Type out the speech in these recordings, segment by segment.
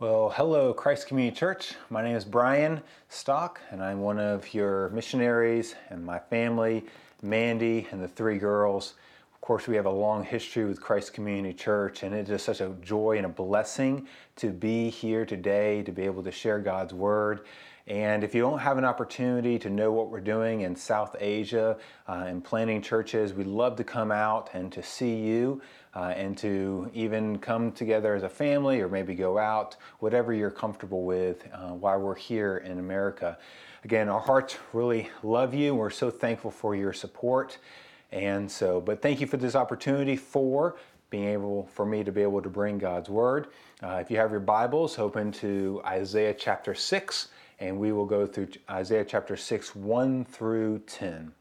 Well, hello, Christ Community Church. My name is Brian Stock, and I'm one of your missionaries and my family, Mandy and the three girls. Of course, we have a long history with Christ Community Church, and it is such a joy and a blessing to be here today to be able to share God's Word. And if you don't have an opportunity to know what we're doing in South Asia uh, and planting churches, we'd love to come out and to see you uh, and to even come together as a family or maybe go out, whatever you're comfortable with uh, while we're here in America. Again, our hearts really love you. We're so thankful for your support. And so, but thank you for this opportunity for being able for me to be able to bring God's word. Uh, if you have your Bibles, open to Isaiah chapter 6, and we will go through Isaiah chapter 6, 1 through 10.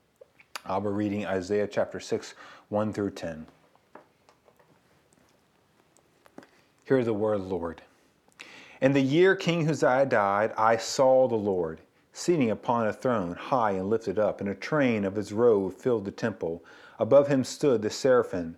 I'll be reading Isaiah chapter 6, 1 through 10. Hear the word of the Lord. In the year King Uzziah died, I saw the Lord sitting upon a throne, high and lifted up, and a train of his robe filled the temple. Above him stood the seraphim.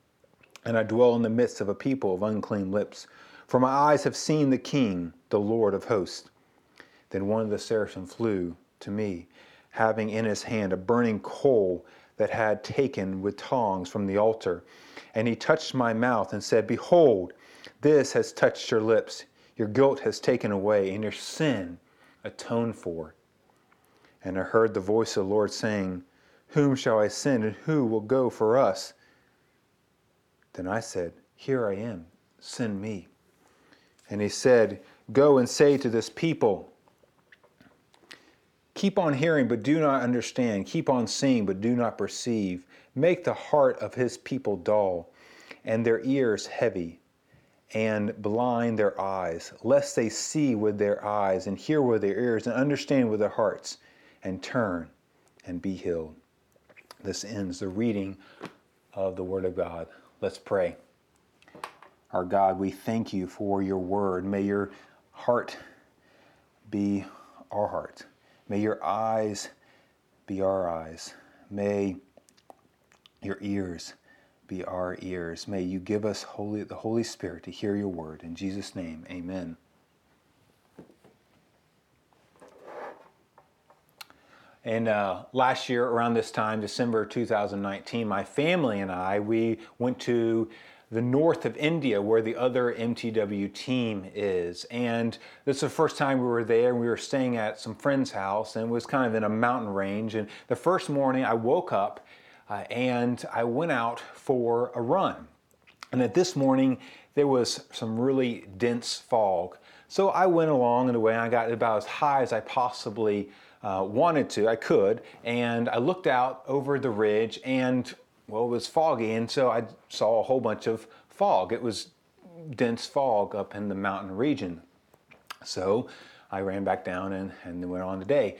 and I dwell in the midst of a people of unclean lips. For my eyes have seen the King, the Lord of hosts. Then one of the seraphim flew to me, having in his hand a burning coal that had taken with tongs from the altar. And he touched my mouth and said, Behold, this has touched your lips. Your guilt has taken away, and your sin atoned for. And I heard the voice of the Lord saying, Whom shall I send, and who will go for us? Then I said, Here I am, send me. And he said, Go and say to this people, Keep on hearing, but do not understand. Keep on seeing, but do not perceive. Make the heart of his people dull, and their ears heavy and blind their eyes, lest they see with their eyes and hear with their ears and understand with their hearts and turn and be healed. This ends the reading of the Word of God. Let's pray. Our God, we thank you for your Word. May your heart be our heart. May your eyes be our eyes. May your ears be our ears. May you give us holy, the Holy Spirit to hear your word. In Jesus' name, amen. And uh, last year, around this time, December 2019, my family and I, we went to the north of India where the other MTW team is. And this is the first time we were there. We were staying at some friend's house and it was kind of in a mountain range. And the first morning I woke up uh, and I went out for a run. And at this morning, there was some really dense fog. So I went along in a way, I got about as high as I possibly uh, wanted to, I could, and I looked out over the ridge and well, it was foggy, and so I saw a whole bunch of fog. It was dense fog up in the mountain region. So I ran back down and, and went on the day.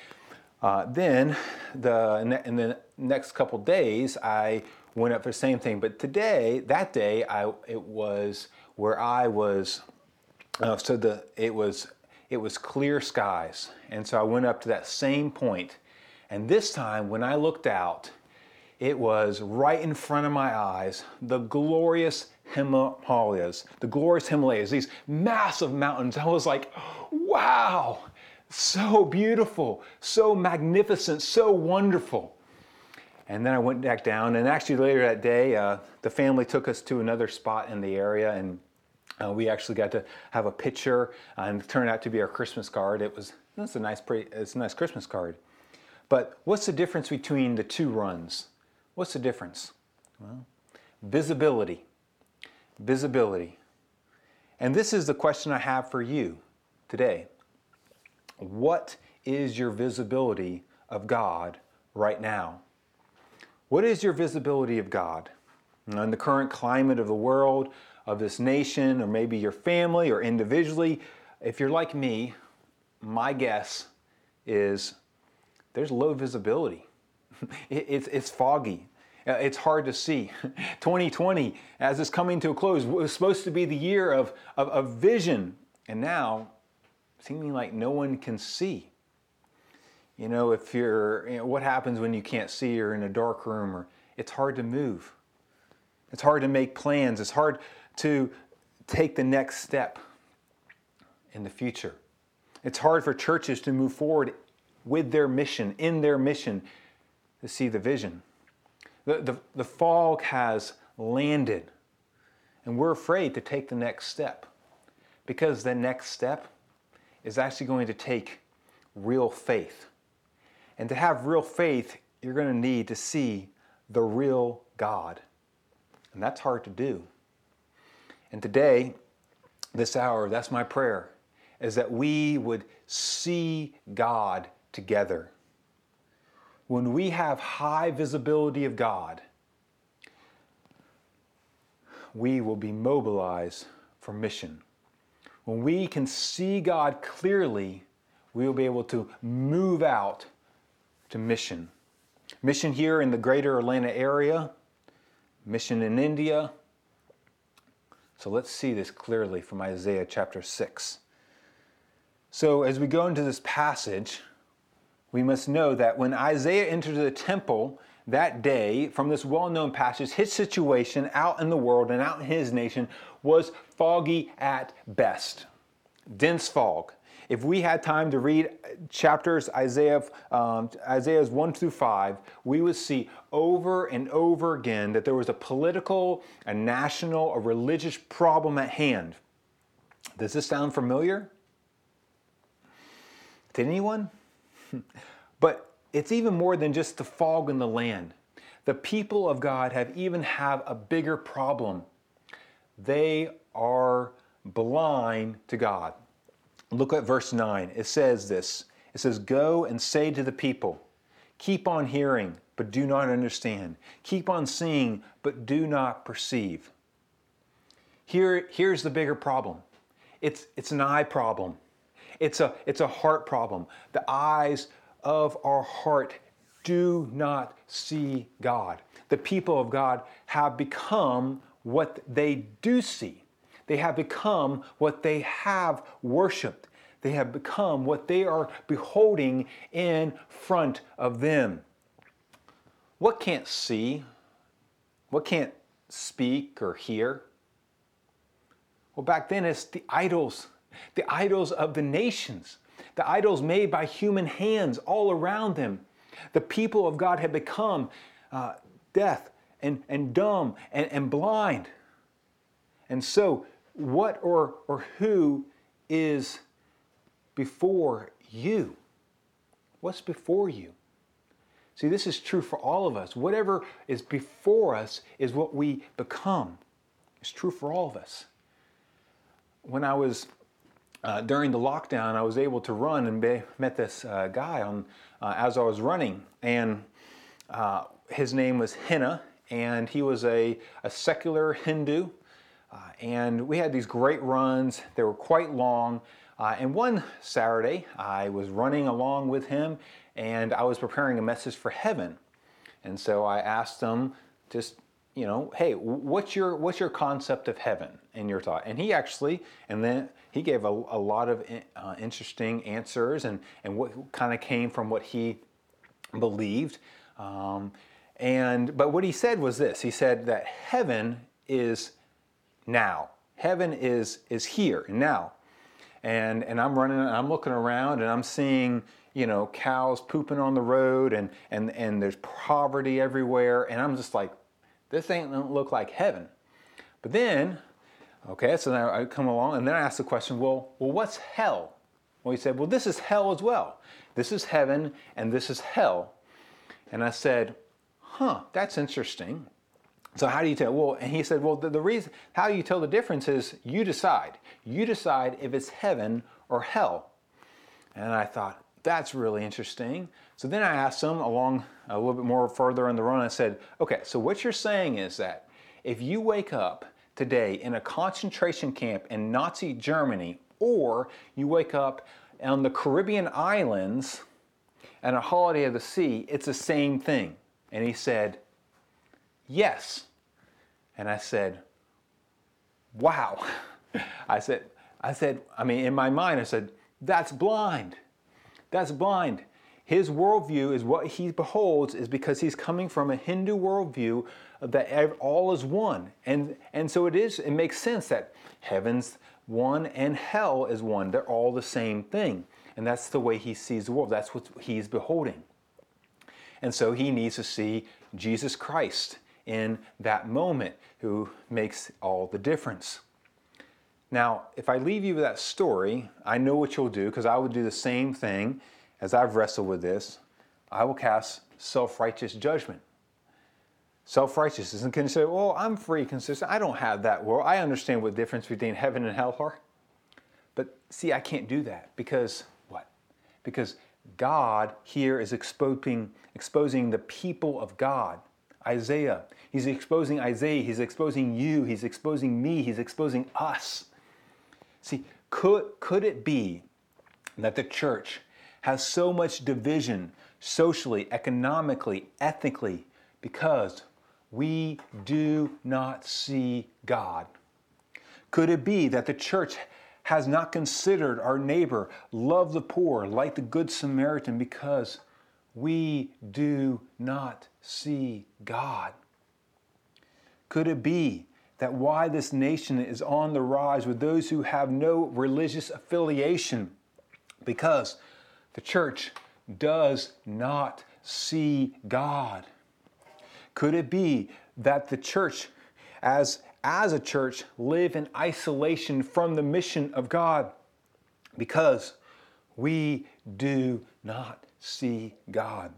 Uh, then the in the next couple days, I went up for the same thing. But today, that day, I it was where I was. Uh, so the it was it was clear skies, and so I went up to that same point. and this time when I looked out, it was right in front of my eyes the glorious Himalayas, the glorious Himalayas, these massive mountains. I was like, wow, so beautiful, so magnificent, so wonderful. And then I went back down, and actually later that day, uh, the family took us to another spot in the area, and uh, we actually got to have a picture, uh, and it turned out to be our Christmas card. It was it's a nice, pretty, it's a nice Christmas card. But what's the difference between the two runs? What's the difference? Well, visibility. Visibility. And this is the question I have for you today. What is your visibility of God right now? What is your visibility of God? In the current climate of the world, of this nation, or maybe your family or individually, if you're like me, my guess is there's low visibility. it's, it's foggy. Uh, it's hard to see. 2020, as it's coming to a close, was supposed to be the year of, of, of vision, and now seeming like no one can see. You know, if you're, you know, what happens when you can't see or in a dark room, or it's hard to move. It's hard to make plans. It's hard to take the next step in the future. It's hard for churches to move forward with their mission, in their mission, to see the vision. The, the, the fog has landed, and we're afraid to take the next step because the next step is actually going to take real faith. And to have real faith, you're going to need to see the real God. And that's hard to do. And today, this hour, that's my prayer, is that we would see God together. When we have high visibility of God, we will be mobilized for mission. When we can see God clearly, we will be able to move out to mission. Mission here in the greater Atlanta area, mission in India. So let's see this clearly from Isaiah chapter 6. So, as we go into this passage, we must know that when Isaiah entered the temple that day, from this well known passage, his situation out in the world and out in his nation was foggy at best. Dense fog. If we had time to read chapters Isaiah, um, Isaiah's 1 through 5, we would see over and over again that there was a political, a national, a religious problem at hand. Does this sound familiar? To anyone? but it's even more than just the fog in the land. The people of God have even have a bigger problem. They are blind to God. Look at verse 9. It says this. It says, "Go and say to the people, keep on hearing, but do not understand. Keep on seeing, but do not perceive." Here, here's the bigger problem. It's, it's an eye problem. It's a, it's a heart problem. The eyes of our heart do not see God. The people of God have become what they do see. They have become what they have worshiped. They have become what they are beholding in front of them. What can't see? What can't speak or hear? Well, back then it's the idols the idols of the nations, the idols made by human hands all around them. The people of God had become uh, deaf and, and dumb and, and blind. And so, what or, or who is before you? What's before you? See, this is true for all of us. Whatever is before us is what we become. It's true for all of us. When I was uh, during the lockdown, I was able to run and be, met this uh, guy on uh, as I was running, and uh, his name was Henna, and he was a, a secular Hindu, uh, and we had these great runs. They were quite long, uh, and one Saturday I was running along with him, and I was preparing a message for heaven, and so I asked him just you know, hey, what's your what's your concept of heaven in your thought? And he actually, and then he gave a, a lot of uh, interesting answers and and what kind of came from what he believed. Um, and but what he said was this: he said that heaven is now. Heaven is is here and now. And and I'm running, and I'm looking around, and I'm seeing you know cows pooping on the road, and and and there's poverty everywhere, and I'm just like this ain't don't look like heaven. But then, okay, so now I come along and then I ask the question, well, well, what's hell? Well, he said, well, this is hell as well. This is heaven and this is hell. And I said, huh, that's interesting. So how do you tell? Well, and he said, well, the, the reason how you tell the difference is you decide. You decide if it's heaven or hell. And I thought, that's really interesting. So then I asked him along a little bit more further in the run, I said, okay, so what you're saying is that if you wake up today in a concentration camp in Nazi Germany, or you wake up on the Caribbean islands and a holiday of the sea, it's the same thing. And he said, Yes. And I said, Wow. I said, I said, I mean, in my mind, I said, that's blind. That's blind. His worldview is what he beholds is because he's coming from a Hindu worldview that all is one. And, and so it is, it makes sense that heaven's one and hell is one. They're all the same thing. And that's the way he sees the world. That's what he's beholding. And so he needs to see Jesus Christ in that moment who makes all the difference. Now, if I leave you with that story, I know what you'll do because I would do the same thing as I've wrestled with this. I will cast self righteous judgment. Self righteous isn't going to say, well, I'm free, consistent. I don't have that world. I understand what the difference between heaven and hell are. But see, I can't do that because what? Because God here is exposing, exposing the people of God. Isaiah. He's exposing Isaiah. He's exposing you. He's exposing me. He's exposing us. See, could, could it be that the church has so much division socially, economically, ethnically, because we do not see God? Could it be that the church has not considered our neighbor, love the poor, like the Good Samaritan, because we do not see God? Could it be that why this nation is on the rise with those who have no religious affiliation because the church does not see God. Could it be that the church, as, as a church, live in isolation from the mission of God because we do not see God?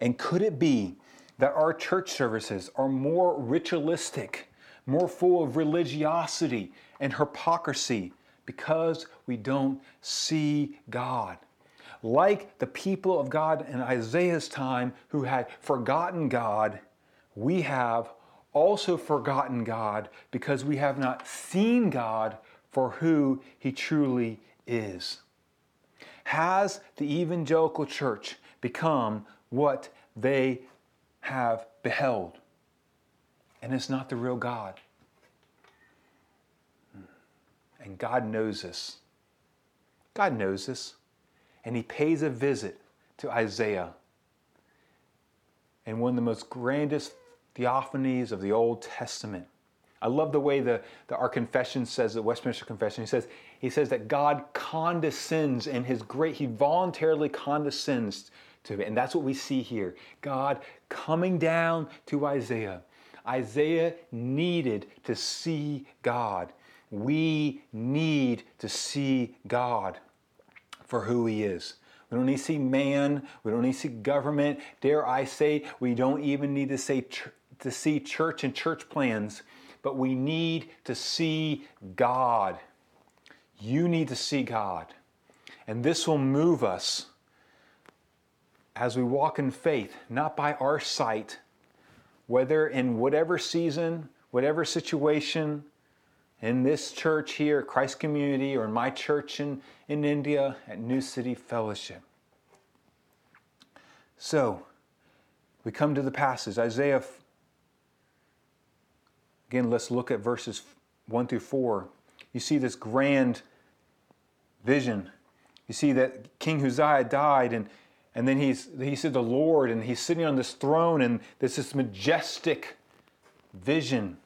And could it be that our church services are more ritualistic? more full of religiosity and hypocrisy because we don't see God. Like the people of God in Isaiah's time who had forgotten God, we have also forgotten God because we have not seen God for who He truly is. Has the evangelical church become what they have beheld? and it's not the real God. Hmm. And God knows this. God knows this. And he pays a visit to Isaiah. And one of the most grandest theophanies of the Old Testament. I love the way the, the, our confession says, the Westminster Confession, he says, he says that God condescends in his great, he voluntarily condescends to it. And that's what we see here. God coming down to Isaiah Isaiah needed to see God. We need to see God for who He is. We don't need to see man. We don't need to see government. Dare I say, we don't even need to say to see church and church plans, but we need to see God. You need to see God. And this will move us as we walk in faith, not by our sight, whether in whatever season, whatever situation, in this church here, Christ Community, or in my church in, in India at New City Fellowship. So, we come to the passage, Isaiah. Again, let's look at verses 1 through 4. You see this grand vision. You see that King Uzziah died, and and then he's, he said the Lord, and he's sitting on this throne, and there's this majestic vision.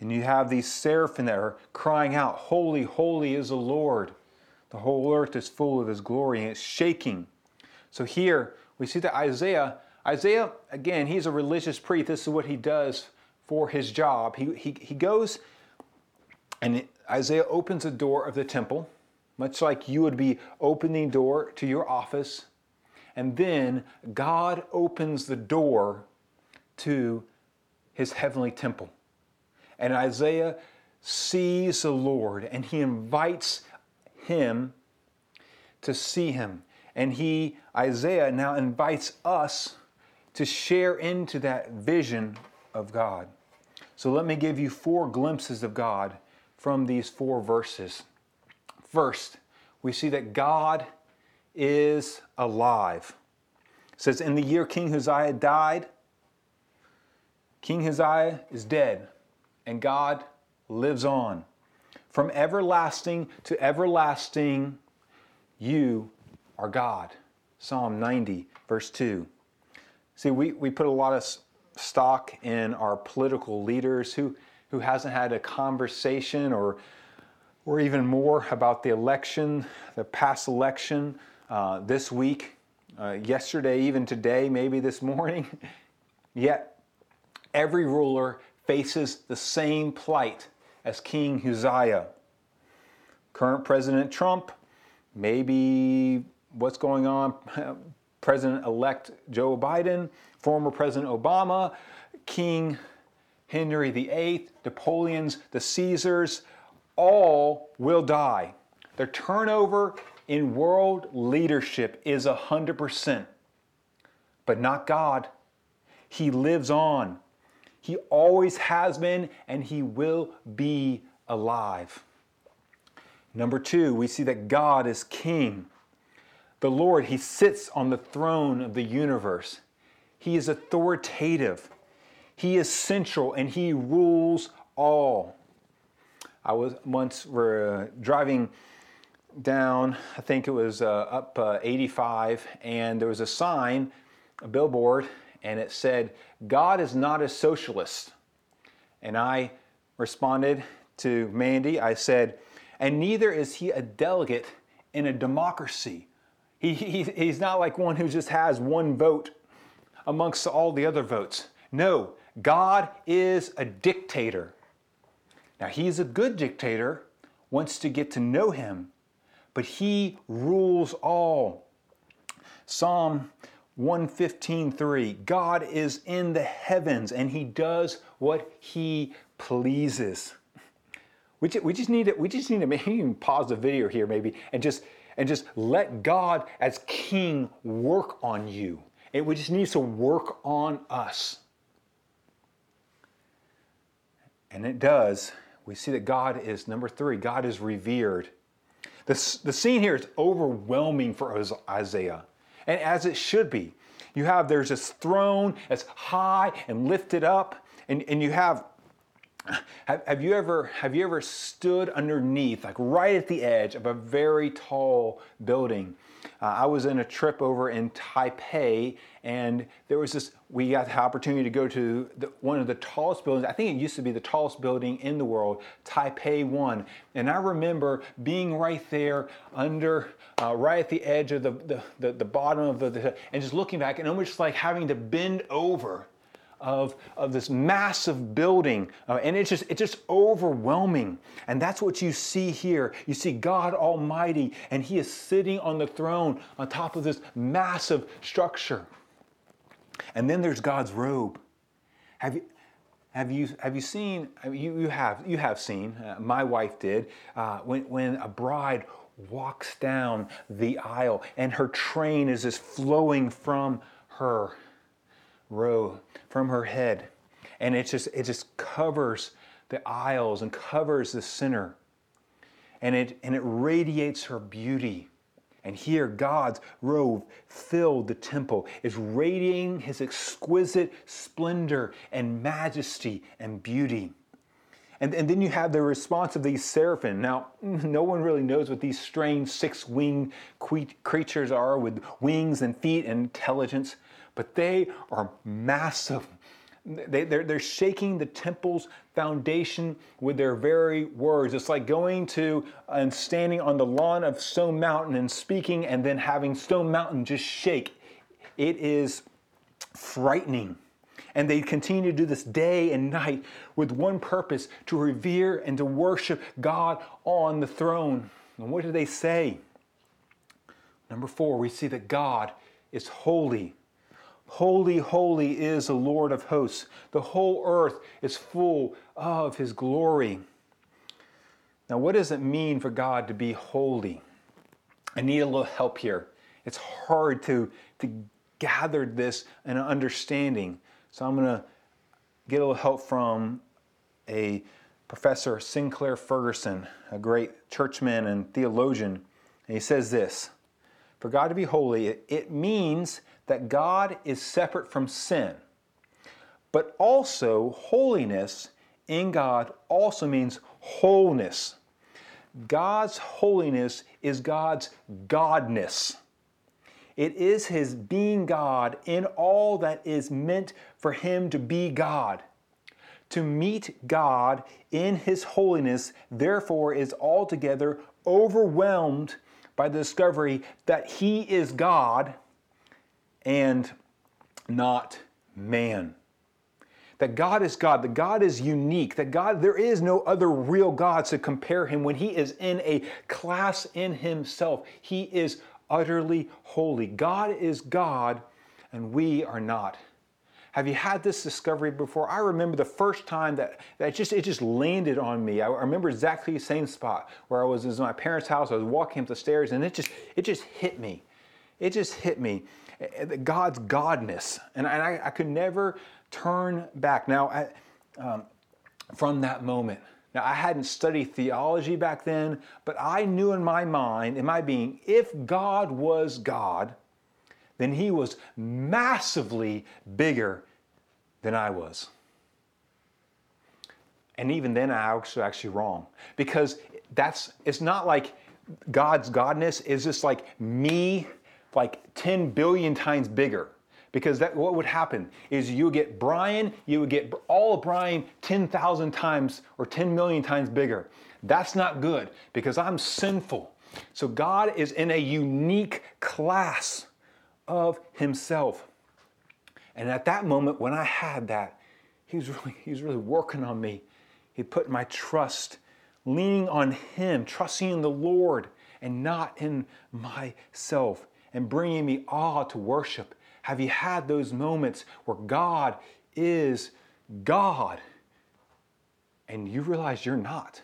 And you have these seraphim that are crying out, Holy, holy is the Lord. The whole earth is full of his glory, and it's shaking. So here we see that Isaiah, Isaiah, again, he's a religious priest. This is what he does for his job. He, he, he goes and Isaiah opens the door of the temple much like you would be opening door to your office. And then God opens the door to his heavenly temple. And Isaiah sees the Lord and he invites him to see him. And he, Isaiah, now invites us to share into that vision of God. So let me give you four glimpses of God from these four verses. First, we see that God is alive. It says, In the year King Uzziah died, King Uzziah is dead, and God lives on. From everlasting to everlasting, you are God. Psalm 90, verse 2. See, we, we put a lot of stock in our political leaders who, who hasn't had a conversation or, or even more about the election, the past election uh, this week, uh, yesterday, even today, maybe this morning. Yet, every ruler faces the same plight as King Uzziah. Current President Trump, maybe what's going on, President elect Joe Biden, former President Obama, King Henry VIII, Napoleon's, the Caesars, all will die. The turnover in world leadership is 100%, but not God. He lives on. He always has been, and He will be alive. Number two, we see that God is king. The Lord, He sits on the throne of the universe. He is authoritative. He is central and He rules all. I was once uh, driving down, I think it was uh, up uh, 85, and there was a sign, a billboard, and it said, God is not a socialist. And I responded to Mandy, I said, and neither is he a delegate in a democracy. He, he, he's not like one who just has one vote amongst all the other votes. No, God is a dictator. Now, he's a good dictator, wants to get to know him, but he rules all. Psalm 115:3 God is in the heavens and he does what he pleases. We just, we just need to we just need to maybe even pause the video here maybe and just and just let God as king work on you. It just needs to work on us. And it does. We see that God is number 3, God is revered. The, the scene here is overwhelming for Isaiah, and as it should be. You have, there's this throne that's high and lifted up, and, and you have have, have, you ever have you ever stood underneath, like right at the edge of a very tall building? Uh, I was in a trip over in Taipei, and there was this. We got the opportunity to go to the, one of the tallest buildings. I think it used to be the tallest building in the world, Taipei One. And I remember being right there under, uh, right at the edge of the the, the, the bottom of the, the, and just looking back, and almost like having to bend over of, of this massive building. Uh, and it's just, it's just overwhelming. And that's what you see here. You see God Almighty, and He is sitting on the throne on top of this massive structure. And then there's God's robe. Have you, have you, have you seen, you, you, have, you have seen, uh, my wife did, uh, when, when a bride walks down the aisle and her train is just flowing from her robe from her head. And it just, it just covers the aisles and covers the center. And it, and it radiates her beauty. And here, God's robe filled the temple, is radiating his exquisite splendor and majesty and beauty. And, and then you have the response of these seraphim. Now, no one really knows what these strange six winged creatures are with wings and feet and intelligence but they are massive. They, they're, they're shaking the temple's foundation with their very words. It's like going to and standing on the lawn of Stone Mountain and speaking and then having Stone Mountain just shake. It is frightening. And they continue to do this day and night with one purpose to revere and to worship God on the throne. And what do they say? Number four, we see that God is holy Holy, holy is the Lord of hosts. The whole earth is full of his glory. Now, what does it mean for God to be holy? I need a little help here. It's hard to, to gather this and understanding. So I'm going to get a little help from a professor, Sinclair Ferguson, a great churchman and theologian. And he says this For God to be holy, it means that God is separate from sin. But also, holiness in God also means wholeness. God's holiness is God's godness. It is His being God in all that is meant for Him to be God. To meet God in His holiness, therefore, is altogether overwhelmed by the discovery that He is God and not man. That God is God, that God is unique, that God, there is no other real God to compare Him when He is in a class in Himself. He is utterly holy. God is God, and we are not. Have you had this discovery before? I remember the first time that, that just it just landed on me. I remember exactly the same spot where I was, in my parents' house. I was walking up the stairs, and it just it just hit me. It just hit me. Eh, God's godness, and I, I could never turn back. Now, I, um, from that moment. Now, I hadn't studied theology back then, but I knew in my mind, in my being, if God was God, then he was massively bigger than I was. And even then, I was actually wrong because that's it's not like God's godness is just like me, like 10 billion times bigger. Because that what would happen is you would get Brian, you would get all of Brian 10,000 times or 10 million times bigger. That's not good because I'm sinful. So God is in a unique class of himself. And at that moment, when I had that, he was really, he was really working on me. He put my trust, leaning on him, trusting in the Lord and not in myself, and bringing me awe to worship. Have you had those moments where God is God and you realize you're not?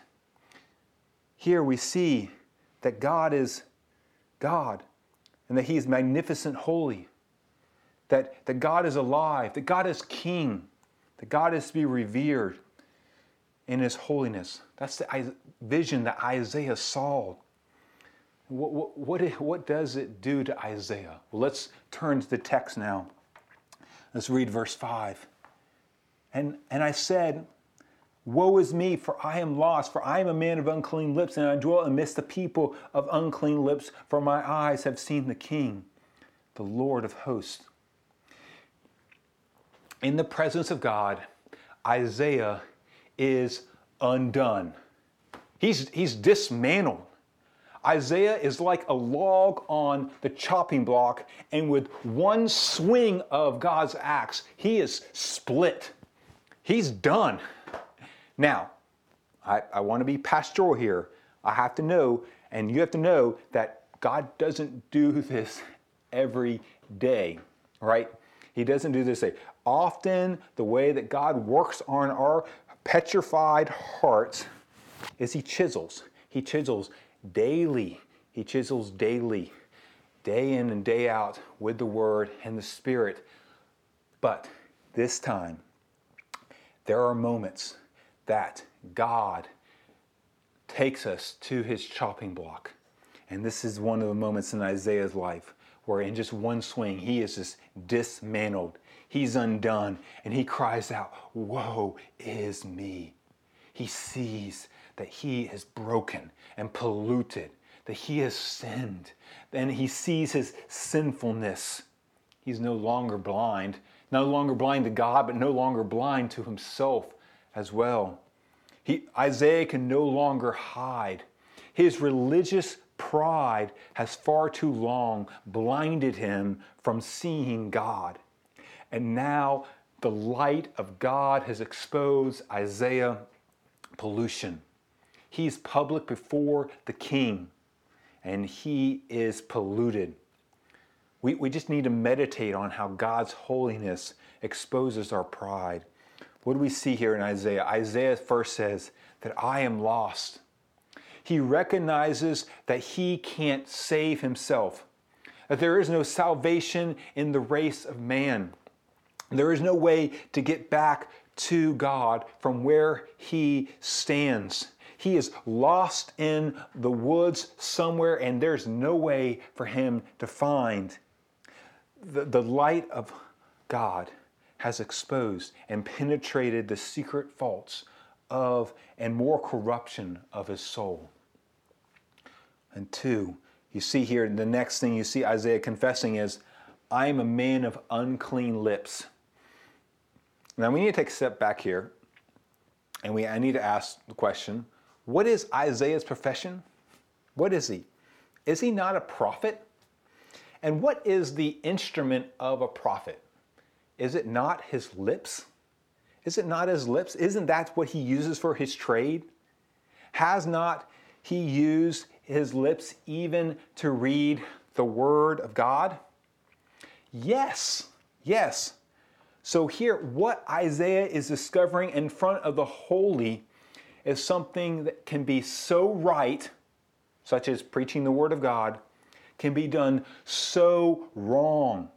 Here we see that God is God and that He is magnificent, holy, that, that God is alive, that God is king, that God is to be revered in His holiness. That's the vision that Isaiah saw. What, what, what, does it do to Isaiah? Well, let's turn to the text now. Let's read verse 5. And, and I said, Woe is me, for I am lost, for I am a man of unclean lips, and I dwell amidst the people of unclean lips, for my eyes have seen the King, the Lord of hosts. In the presence of God, Isaiah is undone. He's, he's dismantled. Isaiah is like a log on the chopping block, and with one swing of God's axe, he is split. He's done. Now, I, I want to be pastoral here. I have to know, and you have to know that God doesn't do this every day, right? He doesn't do this day. Often, the way that God works on our petrified hearts is He chisels. He chisels daily. He chisels daily, day in and day out with the Word and the Spirit. But this time, there are moments that God takes us to his chopping block. And this is one of the moments in Isaiah's life where, in just one swing, he is just dismantled. He's undone. And he cries out, Woe is me. He sees that he is broken and polluted, that he has sinned. Then he sees his sinfulness. He's no longer blind, no longer blind to God, but no longer blind to himself as well. He, Isaiah can no longer hide. His religious pride has far too long blinded him from seeing God. And now the light of God has exposed Isaiah pollution. He's public before the king and he is polluted. We, we just need to meditate on how God's holiness exposes our pride. What do we see here in Isaiah? Isaiah first says that I am lost. He recognizes that he can't save himself, that there is no salvation in the race of man. There is no way to get back to God from where he stands. He is lost in the woods somewhere and there's no way for him to find. The, the light of God has exposed and penetrated the secret faults of and more corruption of his soul. And two, you see here, the next thing you see Isaiah confessing is, I am a man of unclean lips. Now we need to take a step back here, and we I need to ask the question: What is Isaiah's profession? What is he? Is he not a prophet? And what is the instrument of a prophet? Is it not his lips? Is it not his lips? Isn't that what he uses for his trade? Has not he used his lips even to read the word of God? Yes, yes. So, here, what Isaiah is discovering in front of the holy is something that can be so right, such as preaching the Word of God, can be done so wrong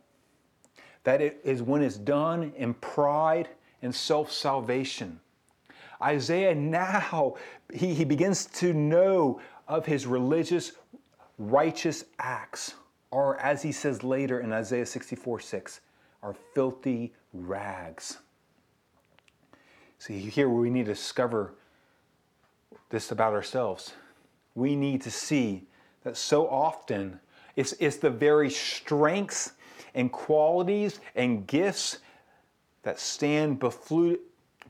that it is when it's done in pride and self salvation. Isaiah now, he, he begins to know of his religious, righteous acts, or as he says later in Isaiah 64 6, are filthy rags. See, here we need to discover this about ourselves. We need to see that so often it's, it's the very strengths and qualities and gifts that stand beflu-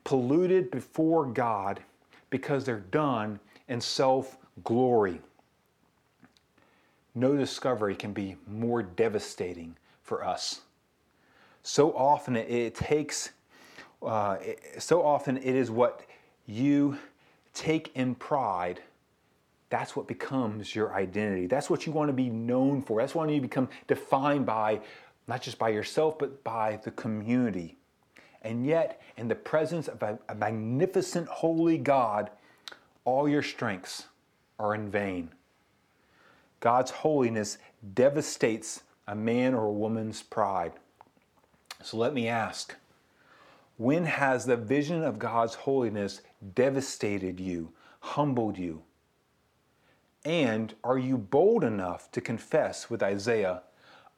polluted before God because they're done in self glory. No discovery can be more devastating for us so often it, it takes, uh, it, so often it is what you take in pride. That's what becomes your identity. That's what you want to be known for. That's what you become defined by, not just by yourself, but by the community. And yet, in the presence of a, a magnificent, holy God, all your strengths are in vain. God's holiness devastates a man or a woman's pride. So let me ask when has the vision of God's holiness devastated you, humbled you? And are you bold enough to confess with Isaiah,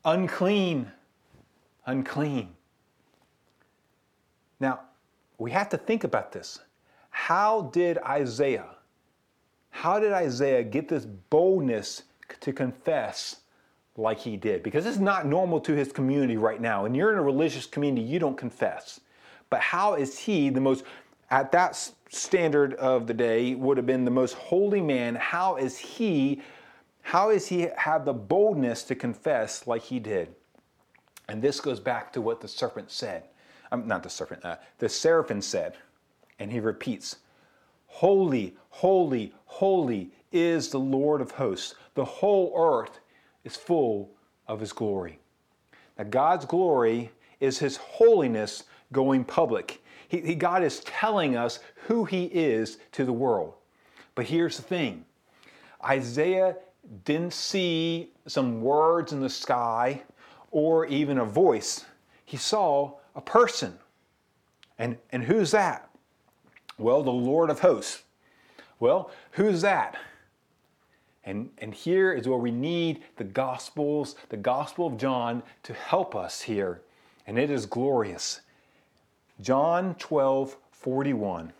unclean, unclean? Now, we have to think about this. How did Isaiah, how did Isaiah get this boldness to confess like he did because it's not normal to his community right now. And you're in a religious community, you don't confess. But how is he the most, at that standard of the day, would have been the most holy man? How is he, how is he have the boldness to confess like he did? And this goes back to what the serpent said. I'm um, not the serpent, uh, the seraphim said. And he repeats, Holy, holy, holy is the Lord of hosts. The whole earth is full of His glory. Now, God's glory is His holiness going public. He, he, God is telling us who He is to the world. But here's the thing Isaiah didn't see some words in the sky or even a voice, he saw a person. And, and who's that? Well, the Lord of hosts. Well, who's that? And, and here is where we need the Gospels, the Gospel of John, to help us here. And it is glorious. John 12, 41.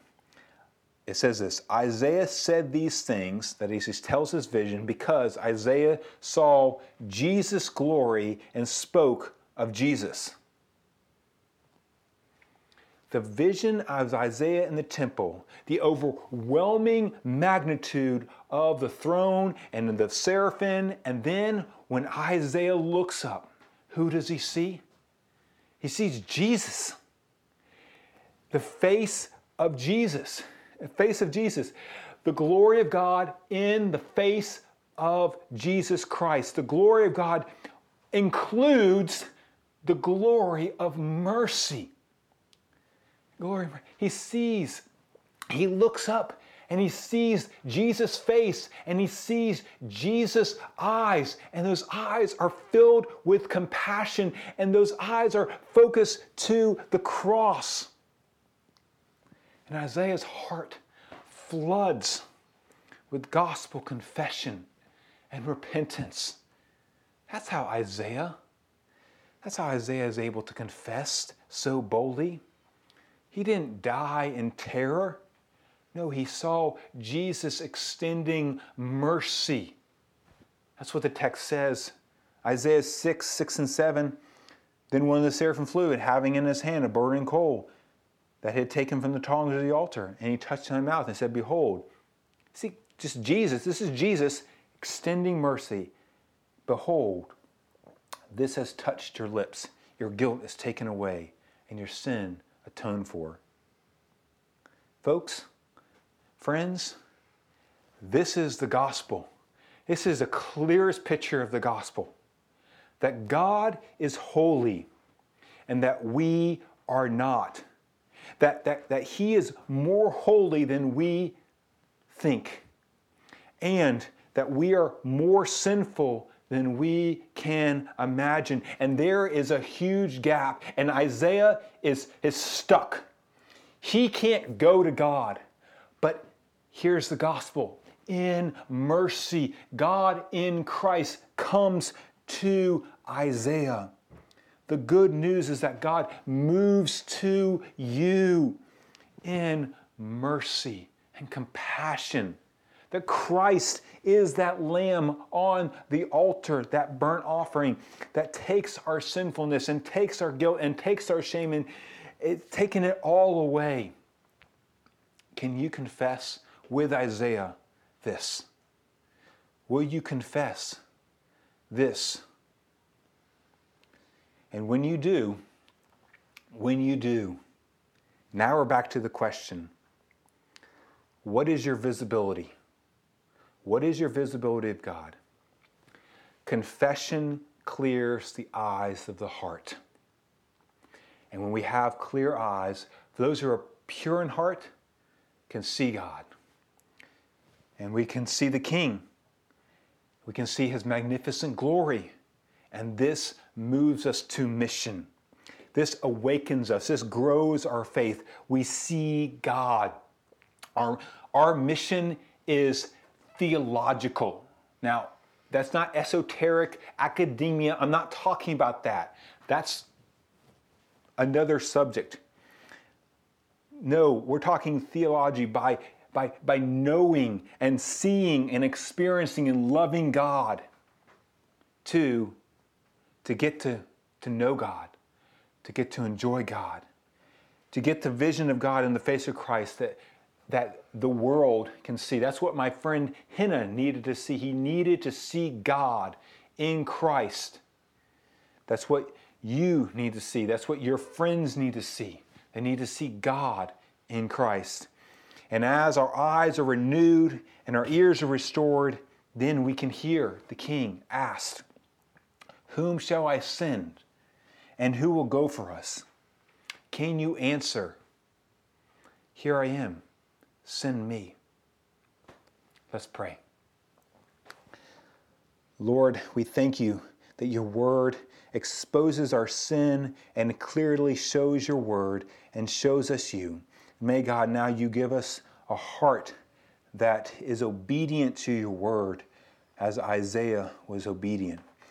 It says this Isaiah said these things, that he tells his vision, because Isaiah saw Jesus' glory and spoke of Jesus the vision of Isaiah in the temple, the overwhelming magnitude of the throne and the seraphim, and then when Isaiah looks up, who does he see? He sees Jesus, the face of Jesus, the face of Jesus, the glory of God in the face of Jesus Christ. The glory of God includes the glory of mercy glory. He sees, he looks up and he sees Jesus' face and he sees Jesus' eyes, and those eyes are filled with compassion, and those eyes are focused to the cross. And Isaiah's heart floods with gospel confession and repentance. That's how Isaiah, that's how Isaiah is able to confess so boldly. He didn't die in terror. No, he saw Jesus extending mercy. That's what the text says. Isaiah 6, 6 and 7. Then one of the seraphim flew, and having in his hand a burning coal that had taken from the tongs of the altar, and he touched my mouth and said, Behold, see, just Jesus, this is Jesus extending mercy. Behold, this has touched your lips. Your guilt is taken away, and your sin atoned for. Folks, friends, this is the gospel. This is the clearest picture of the gospel that God is holy and that we are not. That, that, that He is more holy than we think. And that we are more sinful than we can imagine. And there is a huge gap, and Isaiah is, is stuck. He can't go to God. But here's the gospel in mercy, God in Christ comes to Isaiah. The good news is that God moves to you in mercy and compassion. That Christ is that lamb on the altar, that burnt offering that takes our sinfulness and takes our guilt and takes our shame and it's taken it all away. Can you confess with Isaiah this? Will you confess this? And when you do, when you do, now we're back to the question what is your visibility? What is your visibility of God? Confession clears the eyes of the heart. And when we have clear eyes, those who are pure in heart can see God. And we can see the King. We can see his magnificent glory. And this moves us to mission. This awakens us. This grows our faith. We see God. Our, our mission is theological. Now, that's not esoteric academia. I'm not talking about that. That's another subject. No, we're talking theology by, by, by knowing and seeing and experiencing and loving God to to get to, to know God, to get to enjoy God, to get the vision of God in the face of Christ that, that the world can see. That's what my friend Henna needed to see. He needed to see God in Christ. That's what you need to see. That's what your friends need to see. They need to see God in Christ. And as our eyes are renewed and our ears are restored, then we can hear the King ask, whom shall I send? And who will go for us? Can you answer? Here I am. Send me. Let's pray. Lord, we thank you that your word exposes our sin and clearly shows your word and shows us you. May God now you give us a heart that is obedient to your word as Isaiah was obedient.